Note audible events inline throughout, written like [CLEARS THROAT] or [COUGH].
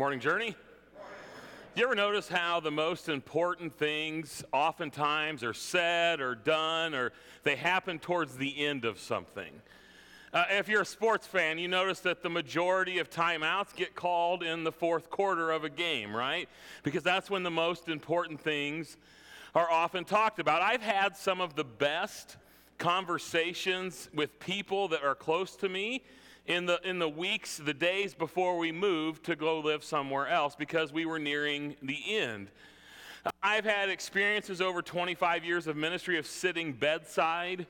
Morning, Journey. You ever notice how the most important things oftentimes are said or done or they happen towards the end of something? Uh, if you're a sports fan, you notice that the majority of timeouts get called in the fourth quarter of a game, right? Because that's when the most important things are often talked about. I've had some of the best conversations with people that are close to me in the, in the weeks, the days before we moved to go live somewhere else because we were nearing the end. I've had experiences over 25 years of ministry of sitting bedside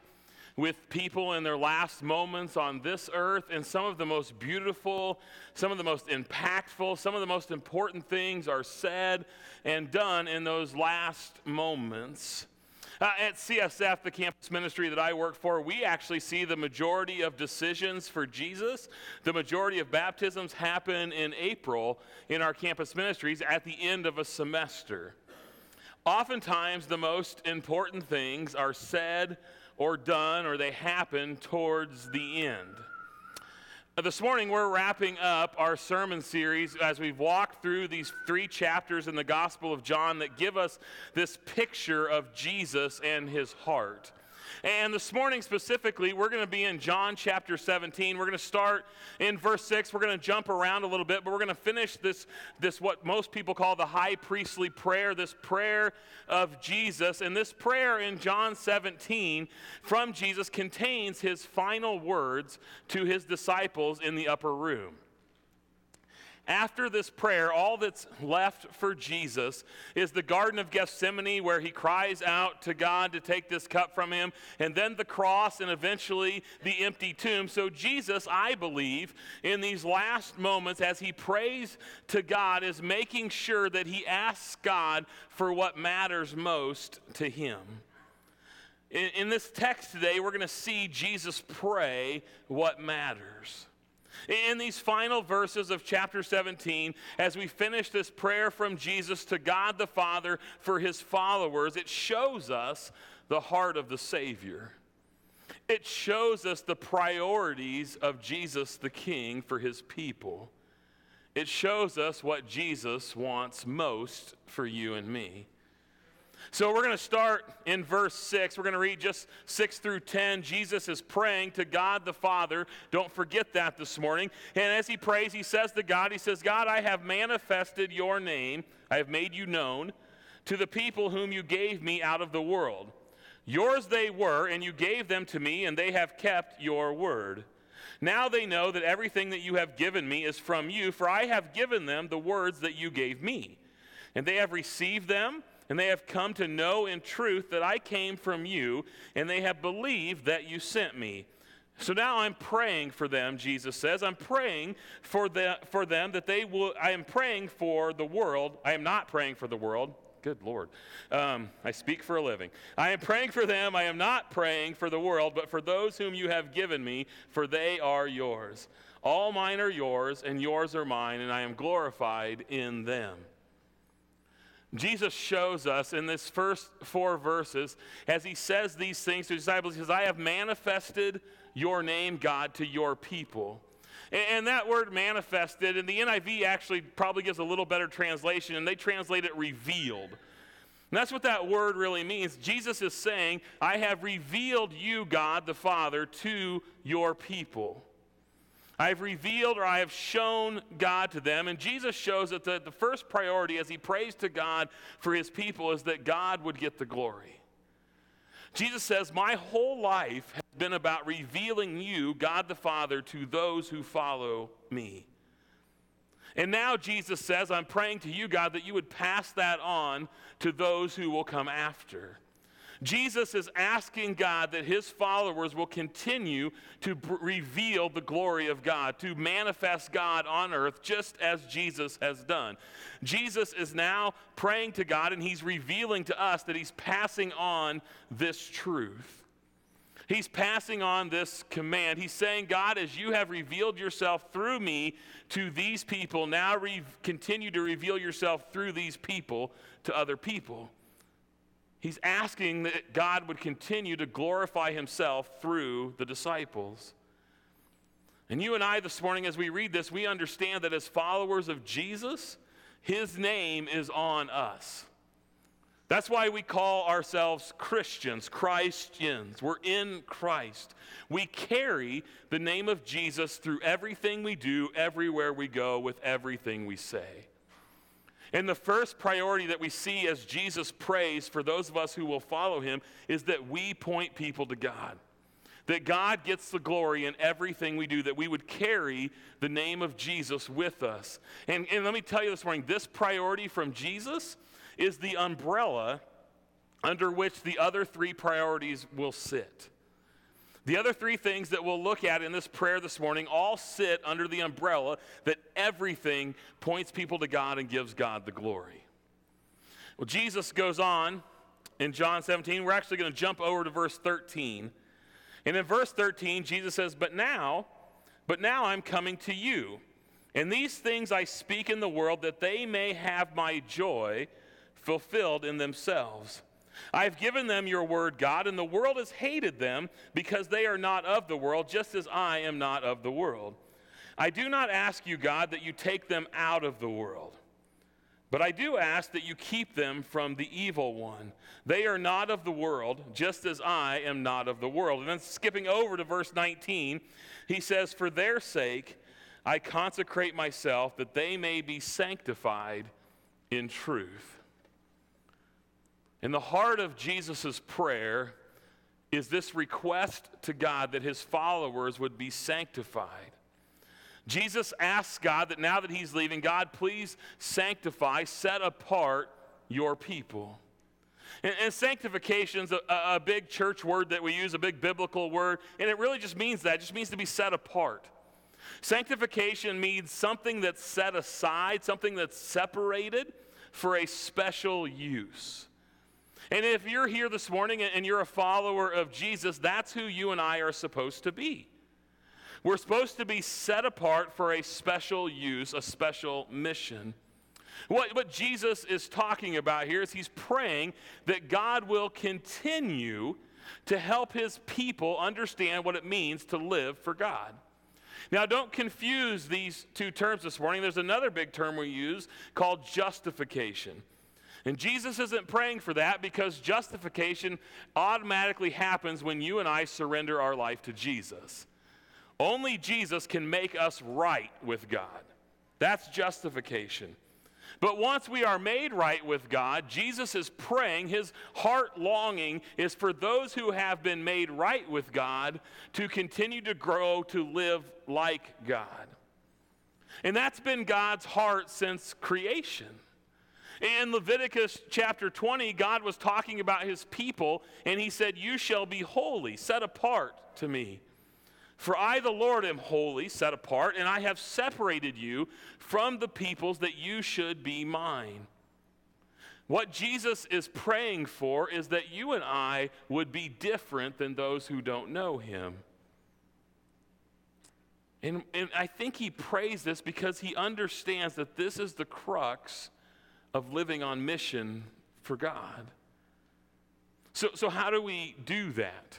with people in their last moments on this earth, and some of the most beautiful, some of the most impactful, some of the most important things are said and done in those last moments. Uh, at CSF, the campus ministry that I work for, we actually see the majority of decisions for Jesus, the majority of baptisms happen in April in our campus ministries at the end of a semester. Oftentimes, the most important things are said or done or they happen towards the end. This morning, we're wrapping up our sermon series as we've walked through these three chapters in the Gospel of John that give us this picture of Jesus and his heart. And this morning specifically, we're going to be in John chapter 17. We're going to start in verse 6. We're going to jump around a little bit, but we're going to finish this, this what most people call the high priestly prayer, this prayer of Jesus. And this prayer in John 17 from Jesus contains his final words to his disciples in the upper room. After this prayer, all that's left for Jesus is the Garden of Gethsemane, where he cries out to God to take this cup from him, and then the cross, and eventually the empty tomb. So, Jesus, I believe, in these last moments, as he prays to God, is making sure that he asks God for what matters most to him. In, in this text today, we're going to see Jesus pray what matters. In these final verses of chapter 17, as we finish this prayer from Jesus to God the Father for his followers, it shows us the heart of the Savior. It shows us the priorities of Jesus the King for his people. It shows us what Jesus wants most for you and me. So we're going to start in verse 6. We're going to read just 6 through 10. Jesus is praying to God the Father. Don't forget that this morning. And as he prays, he says to God, He says, God, I have manifested your name, I have made you known to the people whom you gave me out of the world. Yours they were, and you gave them to me, and they have kept your word. Now they know that everything that you have given me is from you, for I have given them the words that you gave me. And they have received them and they have come to know in truth that I came from you, and they have believed that you sent me. So now I'm praying for them, Jesus says. I'm praying for, the, for them that they will, I am praying for the world. I am not praying for the world. Good Lord. Um, I speak for a living. I am praying for them. I am not praying for the world, but for those whom you have given me, for they are yours. All mine are yours, and yours are mine, and I am glorified in them. Jesus shows us in this first four verses, as he says these things to his disciples, he says, I have manifested your name, God, to your people. And that word manifested, and the NIV actually probably gives a little better translation, and they translate it revealed. And that's what that word really means. Jesus is saying, I have revealed you, God the Father, to your people. I have revealed or I have shown God to them. And Jesus shows that the, the first priority as he prays to God for his people is that God would get the glory. Jesus says, My whole life has been about revealing you, God the Father, to those who follow me. And now Jesus says, I'm praying to you, God, that you would pass that on to those who will come after. Jesus is asking God that his followers will continue to b- reveal the glory of God, to manifest God on earth just as Jesus has done. Jesus is now praying to God and he's revealing to us that he's passing on this truth. He's passing on this command. He's saying, God, as you have revealed yourself through me to these people, now re- continue to reveal yourself through these people to other people. He's asking that God would continue to glorify himself through the disciples. And you and I this morning, as we read this, we understand that as followers of Jesus, his name is on us. That's why we call ourselves Christians, Christians. We're in Christ. We carry the name of Jesus through everything we do, everywhere we go, with everything we say. And the first priority that we see as Jesus prays for those of us who will follow him is that we point people to God. That God gets the glory in everything we do, that we would carry the name of Jesus with us. And, and let me tell you this morning this priority from Jesus is the umbrella under which the other three priorities will sit. The other three things that we'll look at in this prayer this morning all sit under the umbrella that everything points people to God and gives God the glory. Well, Jesus goes on in John 17. We're actually going to jump over to verse 13. And in verse 13, Jesus says, But now, but now I'm coming to you. And these things I speak in the world that they may have my joy fulfilled in themselves. I have given them your word, God, and the world has hated them because they are not of the world, just as I am not of the world. I do not ask you, God, that you take them out of the world, but I do ask that you keep them from the evil one. They are not of the world, just as I am not of the world. And then skipping over to verse 19, he says, For their sake I consecrate myself, that they may be sanctified in truth. In the heart of Jesus' prayer is this request to God that his followers would be sanctified. Jesus asks God that now that he's leaving, God, please sanctify, set apart your people. And, and sanctification is a, a big church word that we use, a big biblical word, and it really just means that. It just means to be set apart. Sanctification means something that's set aside, something that's separated for a special use. And if you're here this morning and you're a follower of Jesus, that's who you and I are supposed to be. We're supposed to be set apart for a special use, a special mission. What, what Jesus is talking about here is he's praying that God will continue to help his people understand what it means to live for God. Now, don't confuse these two terms this morning. There's another big term we use called justification. And Jesus isn't praying for that because justification automatically happens when you and I surrender our life to Jesus. Only Jesus can make us right with God. That's justification. But once we are made right with God, Jesus is praying, his heart longing is for those who have been made right with God to continue to grow to live like God. And that's been God's heart since creation. In Leviticus chapter 20, God was talking about his people, and he said, You shall be holy, set apart to me. For I, the Lord, am holy, set apart, and I have separated you from the peoples that you should be mine. What Jesus is praying for is that you and I would be different than those who don't know him. And, and I think he prays this because he understands that this is the crux of living on mission for God. So, so how do we do that?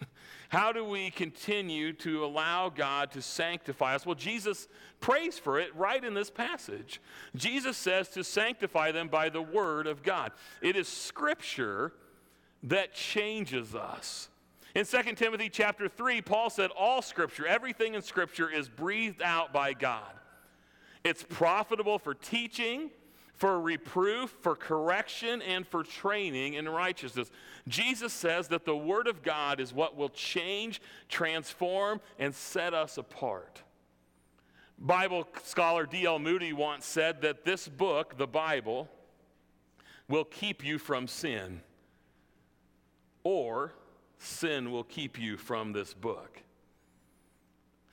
[LAUGHS] How do we continue to allow God to sanctify us? Well, Jesus prays for it right in this passage. Jesus says to sanctify them by the word of God. It is scripture that changes us. In 2 Timothy chapter 3, Paul said, All scripture, everything in scripture is breathed out by God. It's profitable for teaching, for reproof, for correction, and for training in righteousness. Jesus says that the Word of God is what will change, transform, and set us apart. Bible scholar D.L. Moody once said that this book, the Bible, will keep you from sin, or sin will keep you from this book.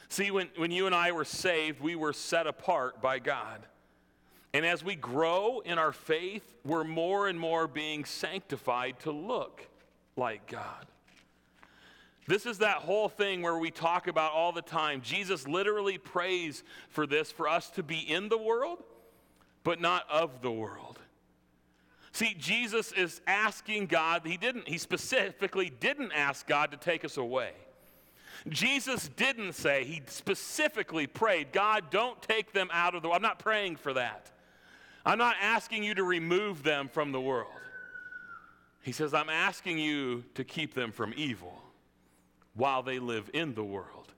See, when, when you and I were saved, we were set apart by God. And as we grow in our faith, we're more and more being sanctified to look like God. This is that whole thing where we talk about all the time. Jesus literally prays for this for us to be in the world, but not of the world. See, Jesus is asking God, he didn't, he specifically didn't ask God to take us away. Jesus didn't say, he specifically prayed, God, don't take them out of the world. I'm not praying for that. I'm not asking you to remove them from the world. He says, I'm asking you to keep them from evil while they live in the world.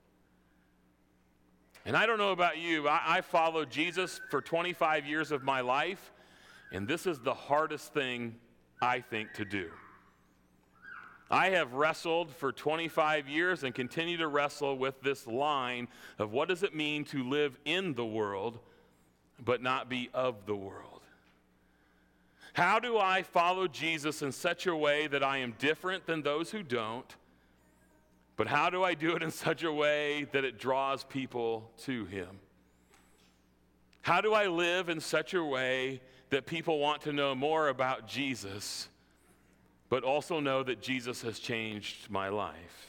And I don't know about you, I, I followed Jesus for 25 years of my life, and this is the hardest thing I think to do. I have wrestled for 25 years and continue to wrestle with this line of what does it mean to live in the world but not be of the world? How do I follow Jesus in such a way that I am different than those who don't? But how do I do it in such a way that it draws people to Him? How do I live in such a way that people want to know more about Jesus? but also know that Jesus has changed my life.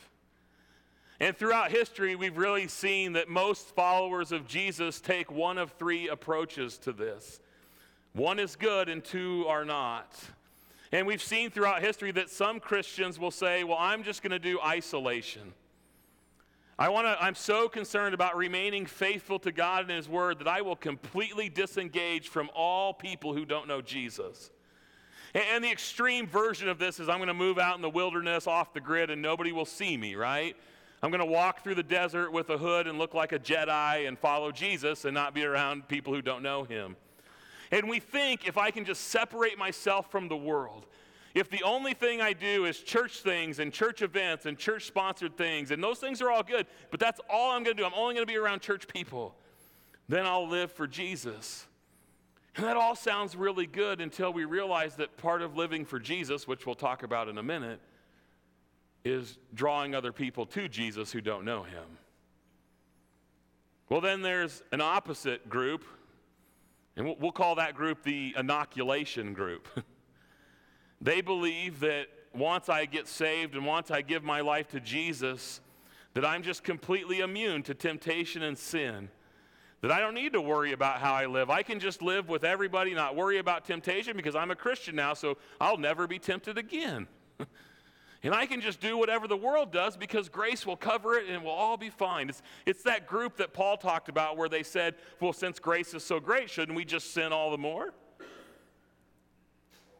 And throughout history, we've really seen that most followers of Jesus take one of three approaches to this one is good, and two are not. And we've seen throughout history that some Christians will say, Well, I'm just going to do isolation. I want to I'm so concerned about remaining faithful to God and his word that I will completely disengage from all people who don't know Jesus. And the extreme version of this is I'm going to move out in the wilderness off the grid and nobody will see me, right? I'm going to walk through the desert with a hood and look like a Jedi and follow Jesus and not be around people who don't know him. And we think if I can just separate myself from the world, if the only thing I do is church things and church events and church sponsored things, and those things are all good, but that's all I'm going to do, I'm only going to be around church people, then I'll live for Jesus. And that all sounds really good until we realize that part of living for Jesus, which we'll talk about in a minute, is drawing other people to Jesus who don't know him. Well, then there's an opposite group, and we'll call that group the inoculation group. [LAUGHS] they believe that once I get saved and once I give my life to Jesus, that I'm just completely immune to temptation and sin that I don't need to worry about how I live. I can just live with everybody, not worry about temptation because I'm a Christian now, so I'll never be tempted again. [LAUGHS] and I can just do whatever the world does because grace will cover it and we'll all be fine. It's, it's that group that Paul talked about where they said, well, since grace is so great, shouldn't we just sin all the more?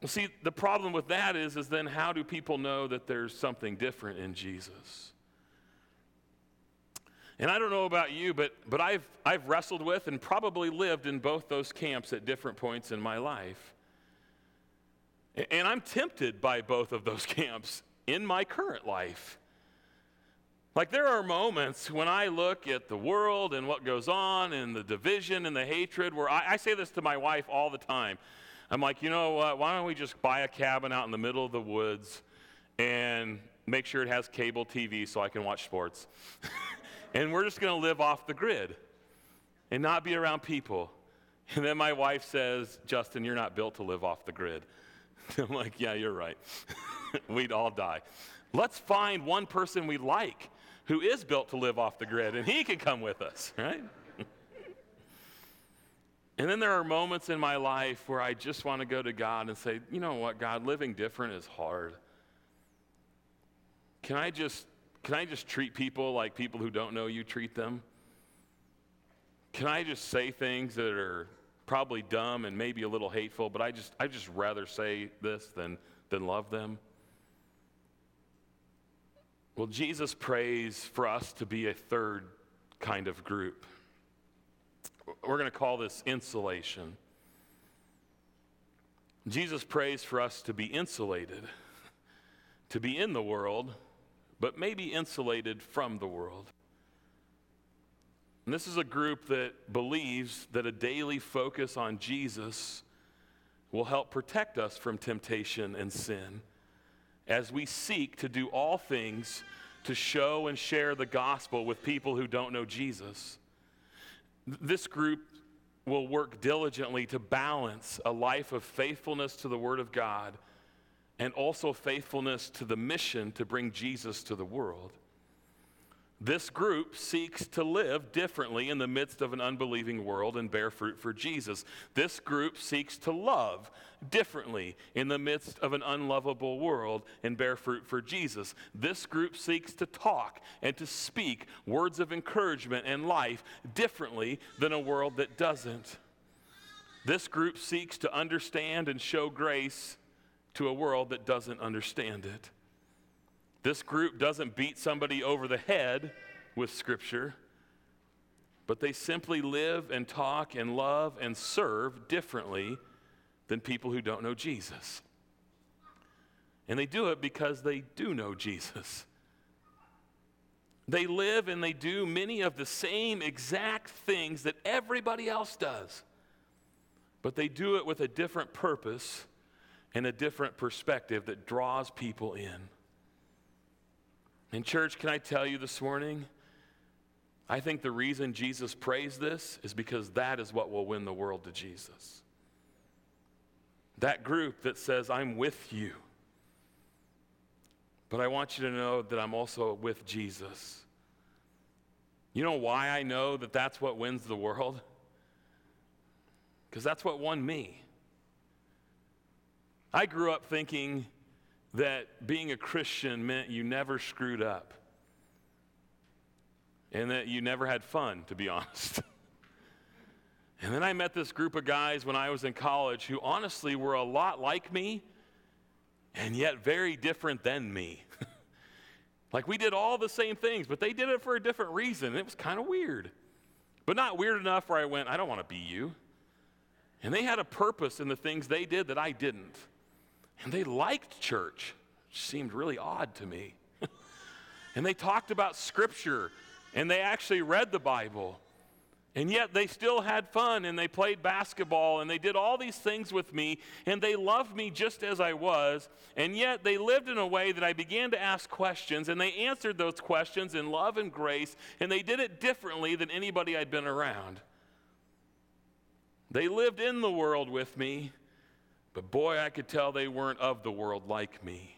Well, see, the problem with that is, is then how do people know that there's something different in Jesus? And I don't know about you, but, but I've, I've wrestled with and probably lived in both those camps at different points in my life. And I'm tempted by both of those [LAUGHS] camps in my current life. Like, there are moments when I look at the world and what goes on and the division and the hatred where I, I say this to my wife all the time. I'm like, you know what? Why don't we just buy a cabin out in the middle of the woods and make sure it has cable TV so I can watch sports? [LAUGHS] and we're just going to live off the grid and not be around people. And then my wife says, Justin, you're not built to live off the grid. [LAUGHS] I'm like, yeah, you're right. [LAUGHS] [LAUGHS] We'd all die. Let's find one person we like who is built to live off the grid, and he can come with us, [LAUGHS] right? and then there are moments in my life where I just want to go to God and say, you know what, God, living different is hard. Can I just can I just treat people like people who don't know you treat them? Can I just say things that are probably dumb and maybe a little hateful, but I just I just rather say this than than love them? Well, Jesus prays for us to be a third kind of group. We're going to call this insulation. Jesus prays for us to be insulated, to be in the world, but maybe insulated from the world. And this is a group that believes that a daily focus on Jesus will help protect us from temptation and sin as we seek to do all things to show and share the gospel with people who don't know Jesus. This group will work diligently to balance a life of faithfulness to the Word of God and also faithfulness to the mission to bring Jesus to the world. This group seeks to live differently in the midst of an unbelieving world and bear fruit for Jesus. This group seeks to love differently in the midst of an unlovable world and bear fruit for Jesus. This group seeks to talk and to speak words of encouragement and life differently than a world that doesn't. This group seeks to understand and show grace to a world that doesn't understand it. This group doesn't beat somebody over the head with Scripture, but they simply live and talk and love and serve differently than people who don't know Jesus. And they do it because they do know Jesus. They live and they do many of the same exact things that everybody else does, but they do it with a different purpose and a different perspective that draws people in. And, church, can I tell you this morning? I think the reason Jesus prays this is because that is what will win the world to Jesus. That group that says, I'm with you. But I want you to know that I'm also with Jesus. You know why I know that that's what wins the world? Because that's what won me. I grew up thinking that being a Christian meant you never screwed up and that you never had fun, to be [LAUGHS] honest. and then I met this group of guys when I was in college who honestly were a lot like me and yet very different than me. [LAUGHS] like we did all the same things, but they did it for a different reason. It was kind of weird. But not weird enough where I went, I don't want to be you. And they had a purpose in the things they did that I didn't. And they liked church, which seemed really odd to me. [LAUGHS] and they talked about Scripture, and they actually read the Bible. And yet they still had fun and they played basketball and they did all these things with me and they loved me just as I was. And yet they lived in a way that I began to ask questions and they answered those questions in love and grace and they did it differently than anybody I'd been around. They lived in the world with me, but boy, I could tell they weren't of the world like me.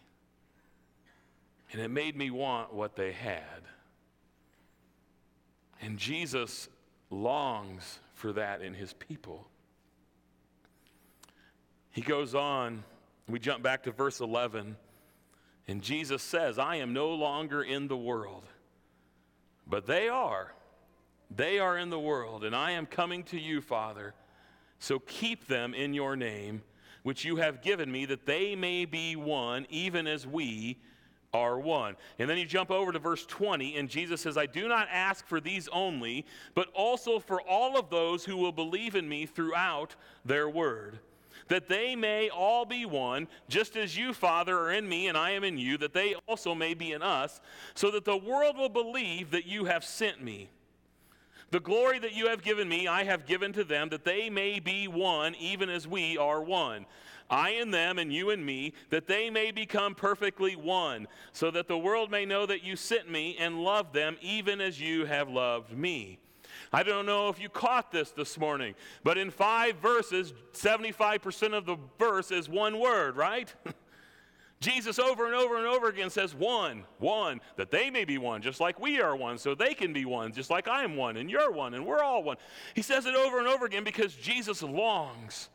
And it made me want what they had. And Jesus longs for that in his people. He goes on, we jump back to verse 11, and Jesus says, I am no longer in the world, but they are. They are in the world, and I am coming to you, Father. So keep them in your name which you have given me, that they may be one, even as we are one. And then you jump over to verse 20, and Jesus says, I do not ask for these only, but also for all of those who will believe in me throughout their word. That they may all be one, just as you, Father, are in me and I am in you, that they also may be in us, so that the world will believe that you have sent me. The glory that you have given me, I have given to them, that they may be one, even as we are one. I and them, and you and me, that they may become perfectly one, so that the world may know that you sent me and love them, even as you have loved me. I don't know if you caught this this morning, but in five verses, 75% of the verse is one word, right? [LAUGHS] Jesus over and over and over again says, One, one, that they may be one, just like we are one, so they can be one, just like I am one, and you're one, and we're all one. He says it over and over again because Jesus longs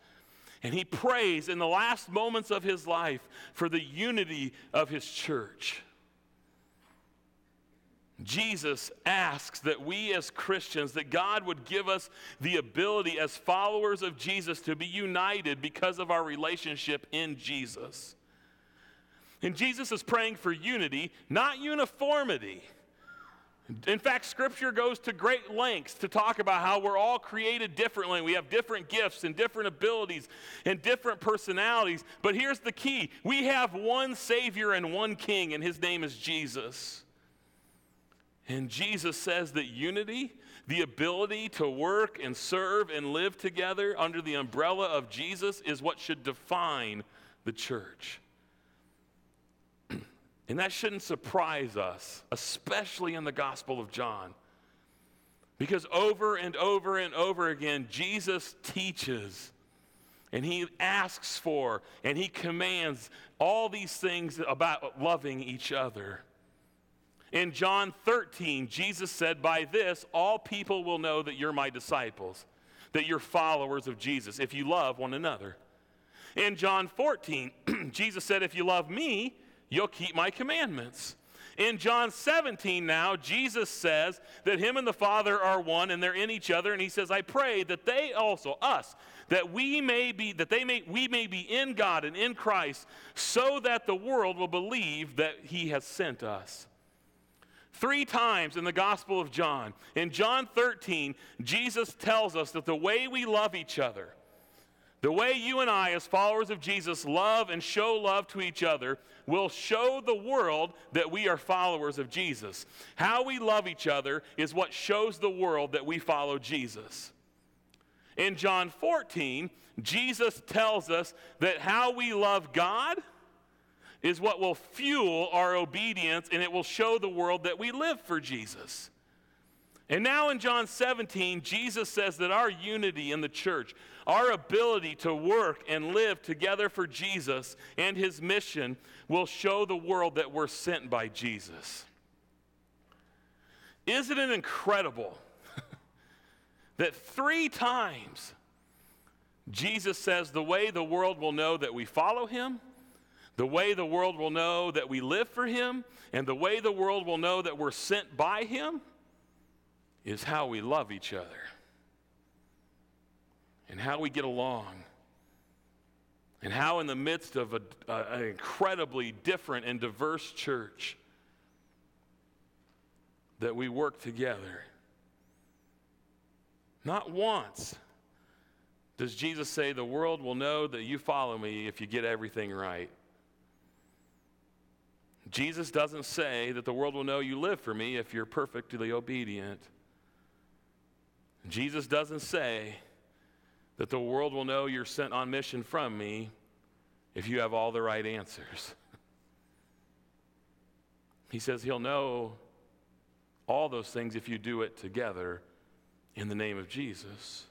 and he prays in the last moments of his life for the unity of his church. Jesus asks that we as Christians, that God would give us the ability as followers of Jesus to be united because of our relationship in Jesus. And Jesus is praying for unity, not uniformity. In fact, Scripture goes to great lengths to talk about how we're all created differently. We have different gifts and different abilities and different personalities. But here's the key we have one Savior and one King, and His name is Jesus. And Jesus says that unity, the ability to work and serve and live together under the umbrella of Jesus, is what should define the church. And that shouldn't surprise us, especially in the Gospel of John. Because over and over and over again, Jesus teaches and he asks for and he commands all these things about loving each other. In John 13, Jesus said, By this, all people will know that you're my disciples, that you're followers of Jesus, if you love one another. In John 14, [CLEARS THROAT] Jesus said, If you love me, you'll keep my commandments. In John 17 now, Jesus says that him and the Father are one and they're in each other. And he says, I pray that they also, us, that we may be, that they may, we may be in God and in Christ, so that the world will believe that he has sent us. Three times in the Gospel of John, in John 13, Jesus tells us that the way we love each other, the way you and I, as followers of Jesus, love and show love to each other will show the world that we are followers of Jesus. How we love each other is what shows the world that we follow Jesus. In John 14, Jesus tells us that how we love God is what will fuel our obedience and it will show the world that we live for Jesus. And now in John 17, Jesus says that our unity in the church, our ability to work and live together for Jesus and his mission will show the world that we're sent by Jesus. Isn't it incredible [LAUGHS] that three times Jesus says the way the world will know that we follow him, the way the world will know that we live for him, and the way the world will know that we're sent by him? Is how we love each other and how we get along and how in the midst of a, an incredibly different and diverse church that we work together. Not once does jesus say the world will know that you follow me if you get everything right. Jesus doesn't say that the world will know you live for me if you're perfectly obedient Jesus doesn't say that the world will know you're sent on mission from me if you have all the right answers. [LAUGHS] He says he'll know all those things if you do it together in the name of Jesus.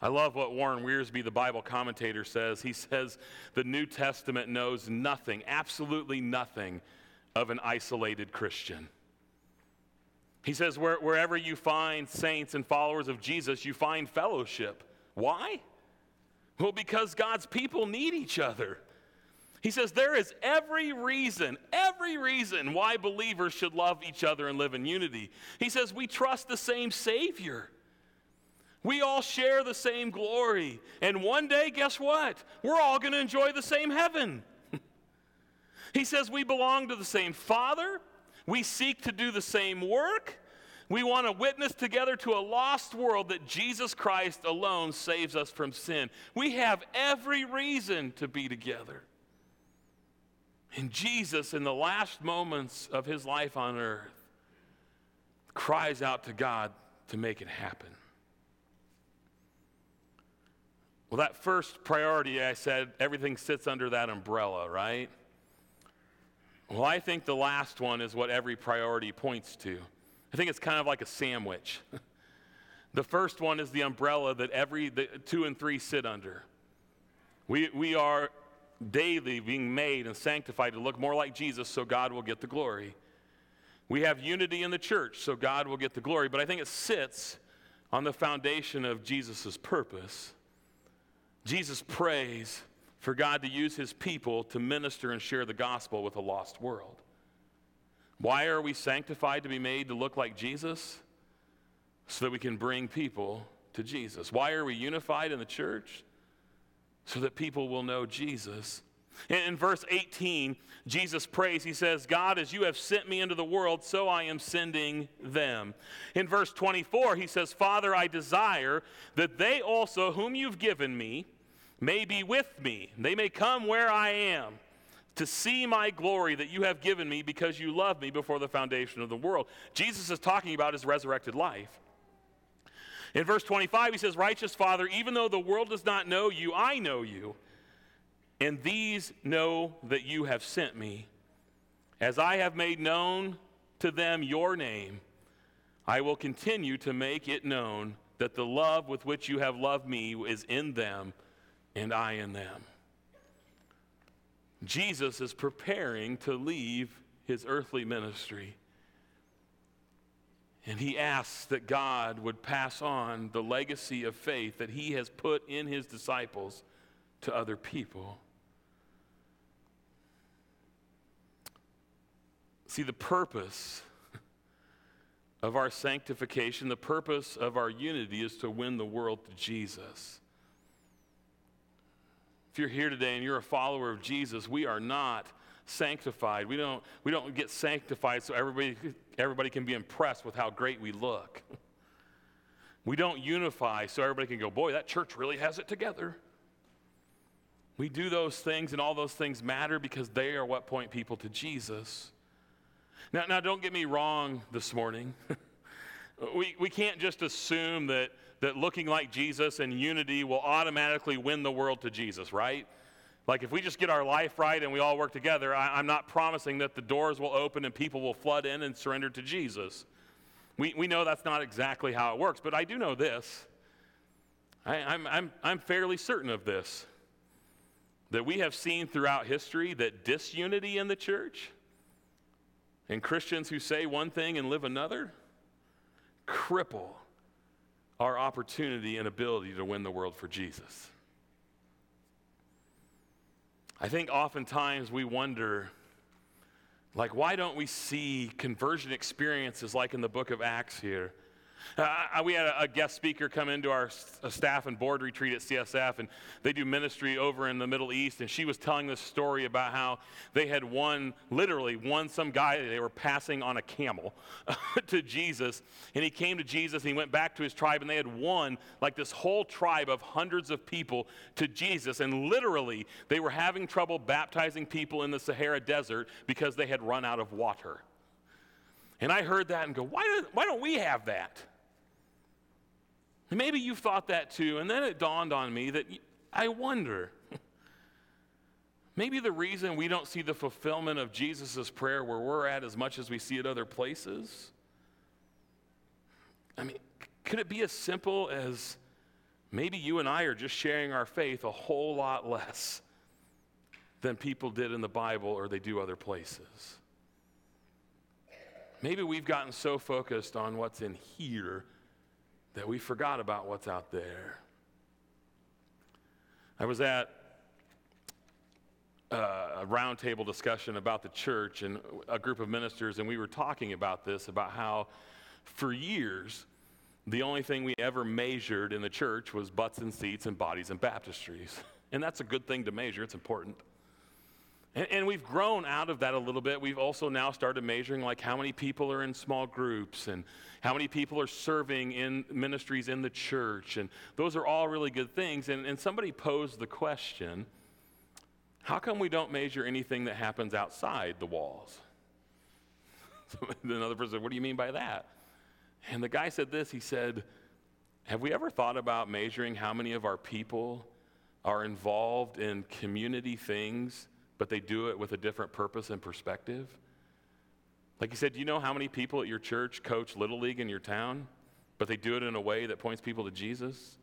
I love what Warren Wiersbe, the Bible commentator, says. He says the New Testament knows nothing, absolutely nothing, of an isolated Christian. He says, Where, wherever you find saints and followers of Jesus, you find fellowship. Why? Well, because God's people need each other. He says there is every reason, every reason why believers should love each other and live in unity. He says we trust the same Savior. We all share the same glory. And one day, guess what? We're all going to enjoy the same heaven. [LAUGHS] he says we belong to the same Father, we seek to do the same work. We want to witness together to a lost world that Jesus Christ alone saves us from sin. We have every reason to be together. And Jesus, in the last moments of his life on earth, cries out to God to make it happen. Well, that first priority, I said, everything sits under that umbrella, right? Well, I think the last one is what every priority points to. I think it's kind of like a sandwich. [LAUGHS] the first one is the umbrella that every the two and three sit under. We, we are daily being made and sanctified to look more like Jesus so God will get the glory. We have unity in the church so God will get the glory, but I think it sits on the foundation of Jesus' purpose. Jesus prays for God to use his people to minister and share the gospel with a lost world. Why are we sanctified to be made to look like Jesus? So that we can bring people to Jesus. Why are we unified in the church? So that people will know Jesus. In, verse 18, Jesus prays, He says, God, as you have sent me into the world, so I am sending them. In verse 24, He says, Father, I desire that they also, whom you've given me, may be with me. They may come where I am to see my glory that you have given me because you loved me before the foundation of the world. Jesus is talking about his resurrected life. In verse 25, he says, Righteous Father, even though the world does not know you, I know you, and these know that you have sent me. As I have made known to them your name, I will continue to make it known that the love with which you have loved me is in them and I in them. Jesus is preparing to leave his earthly ministry. And he asks that God would pass on the legacy of faith that he has put in his disciples to other people. See, the purpose of our sanctification, the purpose of our unity is to win the world to Jesus. If you're here today and you're a follower of Jesus, we are not sanctified. We don't, we don't get sanctified so everybody, everybody can be impressed with how great we look. [LAUGHS] We don't unify so everybody can go, boy, that church really has it together. We do those things, and all those things matter because they are what point people to Jesus. Now, now don't get me wrong this morning. [LAUGHS] we, we can't just assume that, that looking like Jesus and unity will automatically win the world to Jesus, right? Like, if we just get our life right and we all work together, I, am not promising that the doors will open and people will flood in and surrender to Jesus. We, we know that's not exactly how it works, but I do know this. I, I'm, I'm, I'm fairly certain of this that we have seen throughout history that disunity in the church and Christians who say one thing and live another cripple our opportunity and ability to win the world for Jesus. I think oftentimes we wonder, like, why don't we see conversion experiences like in the book of Acts here? Uh, we had a, a, guest speaker come into our staff and board retreat at CSF, and they do ministry over in the Middle East. And she was telling this story about how they had won, literally, won some guy they were passing on a camel [LAUGHS] to Jesus. And he came to Jesus and he went back to his tribe, and they had won like this whole tribe of hundreds of people to Jesus. And literally, they were having trouble baptizing people in the Sahara Desert because they had run out of water. And I heard that and go, why, do, why don't we have that? Maybe you've thought that too. And then it dawned on me that I wonder. Maybe the reason we don't see the fulfillment of Jesus' prayer where we're at as much as we see it other places. I mean, could it be as simple as maybe you and I are just sharing our faith a whole lot less than people did in the Bible or they do other places? Maybe we've gotten so focused on what's in here that we forgot about what's out there. I was at uh, a roundtable discussion about the church and a group of ministers, and we were talking about this about how for years, the only thing we ever measured in the church was butts and seats and bodies and baptistries. [LAUGHS] And that's a good thing to measure, it's important. And, and, we've grown out of that a little bit. We've also now started measuring like how many people are in small groups and how many people are serving in ministries in the church. And those are all really good things. And, and somebody posed the question how come we don't measure anything that happens outside the walls? [LAUGHS] Another person said, What do you mean by that? And the guy said this he said, Have we ever thought about measuring how many of our people are involved in community things? But they do it with a different purpose and perspective. Like you said, do you know how many people at your church coach Little League in your town, but they do it in a way that points people to Jesus?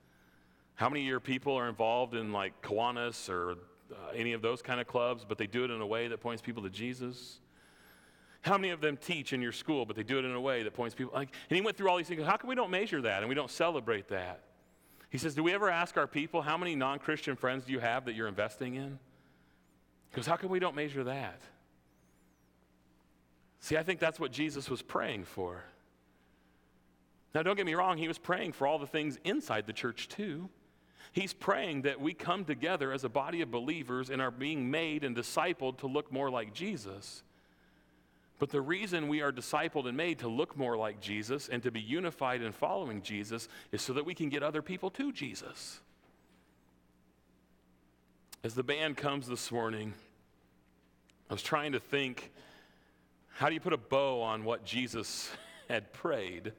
How many of your people are involved in like Kiwanis or uh, any of those kind of clubs, but they do it in a way that points people to Jesus? How many of them teach in your school, but they do it in a way that points people like and he went through all these things. How come we don't measure that and we don't celebrate that? He says, Do we ever ask our people, how many non-Christian friends do you have that you're investing in? Because how come we don't measure that? See, I think that's what Jesus was praying for. Now, don't get me wrong, he was praying for all the things inside the church too. He's praying that we come together as a body of believers and are being made and discipled to look more like Jesus. But the reason we are discipled and made to look more like Jesus and to be unified in following Jesus is so that we can get other people to Jesus. As the band comes this morning, I was trying to think how do you put a bow on what Jesus [LAUGHS] had prayed?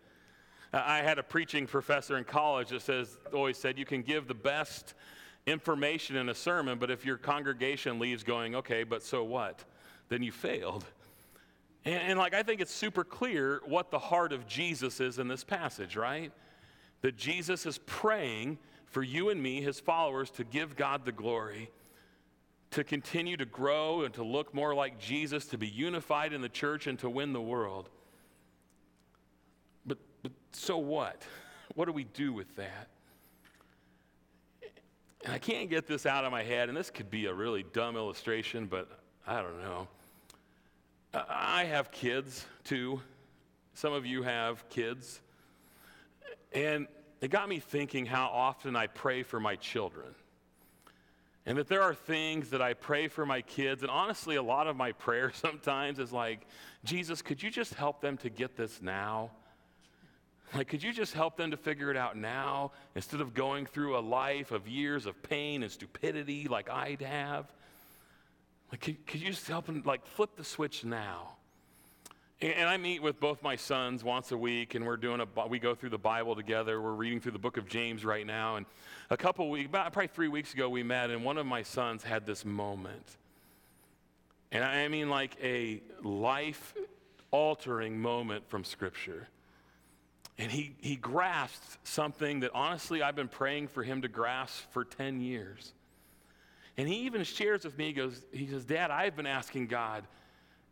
I had a preaching professor in college that says, always said, you can give the best information in a sermon, but if your congregation leaves going, okay, but so what? Then you failed. And, and, like, I think it's super clear what the heart of Jesus is in this passage, right? That Jesus is praying for you and me, his followers, to give God the glory, to continue to grow and to look more like Jesus, to be unified in the church and to win the world. But, but so what? [LAUGHS] What do we do with that? And I can't get this out of my head, and this could be a really dumb illustration, but I don't know. I have kids too. Some of you have kids. And it got me thinking how often I pray for my children. And that there are things that I pray for my kids. And honestly, a lot of my prayer [LAUGHS] sometimes is like, Jesus, could you just help them to get this now? Like, could you just help them to figure it out now instead of going through a life of years of pain and stupidity like I'd have? Like, could, could you just help them, like, flip the switch now? And, I meet with both my sons once a week, and we're doing a, we go through the Bible together. We're reading through the book of James right now. And a couple weeks, about probably three weeks ago, we met, and one of my sons had this moment. And I mean, like a life altering moment from Scripture. And he, he grasped something that honestly I've been praying for him to grasp for 10 years. And he even shares with me, he goes, he says, Dad, I've been asking God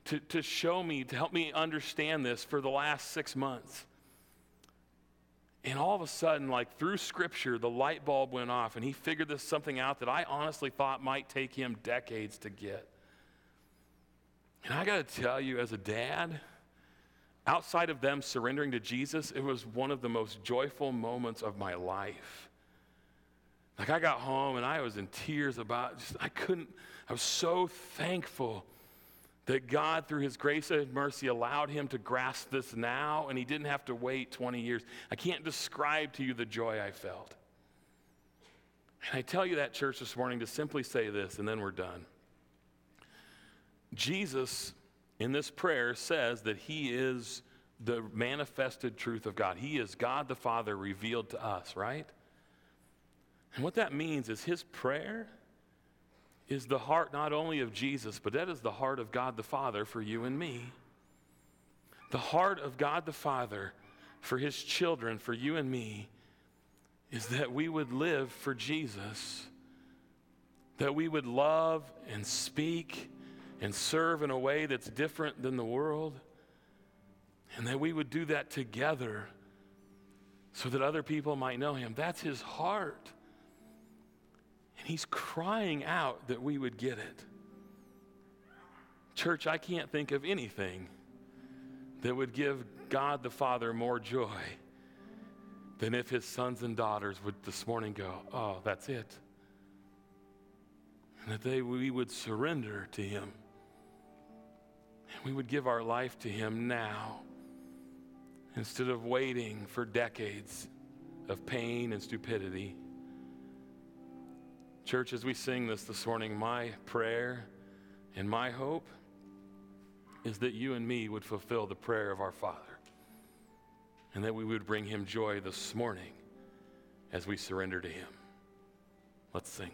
to, to show me, to help me understand this for the last six months. And all of a sudden, like through scripture, the light bulb went off, and he figured this something out that I honestly thought might take him decades to get. And I got to tell you, as a dad, outside of them surrendering to Jesus, it was one of the most joyful moments of my life. Like I got home and I was in tears about just I couldn't I was so thankful that God through his grace and mercy allowed him to grasp this now and he didn't have to wait 20 years. I can't describe to you the joy I felt. And I tell you that church this morning to simply say this and then we're done. Jesus in this prayer says that he is the manifested truth of God. He is God the Father revealed to us, right? And what that means is his prayer is the heart not only of Jesus, but that is the heart of God the Father for you and me. The heart of God the Father for his children, for you and me, is that we would live for Jesus, that we would love and speak and serve in a way that's different than the world, and that we would do that together so that other people might know him. That's his heart. He's crying out that we would get it. Church, I can't think of anything that would give God the Father more joy than if his sons and daughters would this morning go, Oh, that's it. And that they, we would surrender to him. And we would give our life to him now instead of waiting for decades of pain and stupidity. Church, as we sing this this morning, my prayer and my hope is that you and me would fulfill the prayer of our Father and that we would bring him joy this morning as we surrender to him. Let's sing.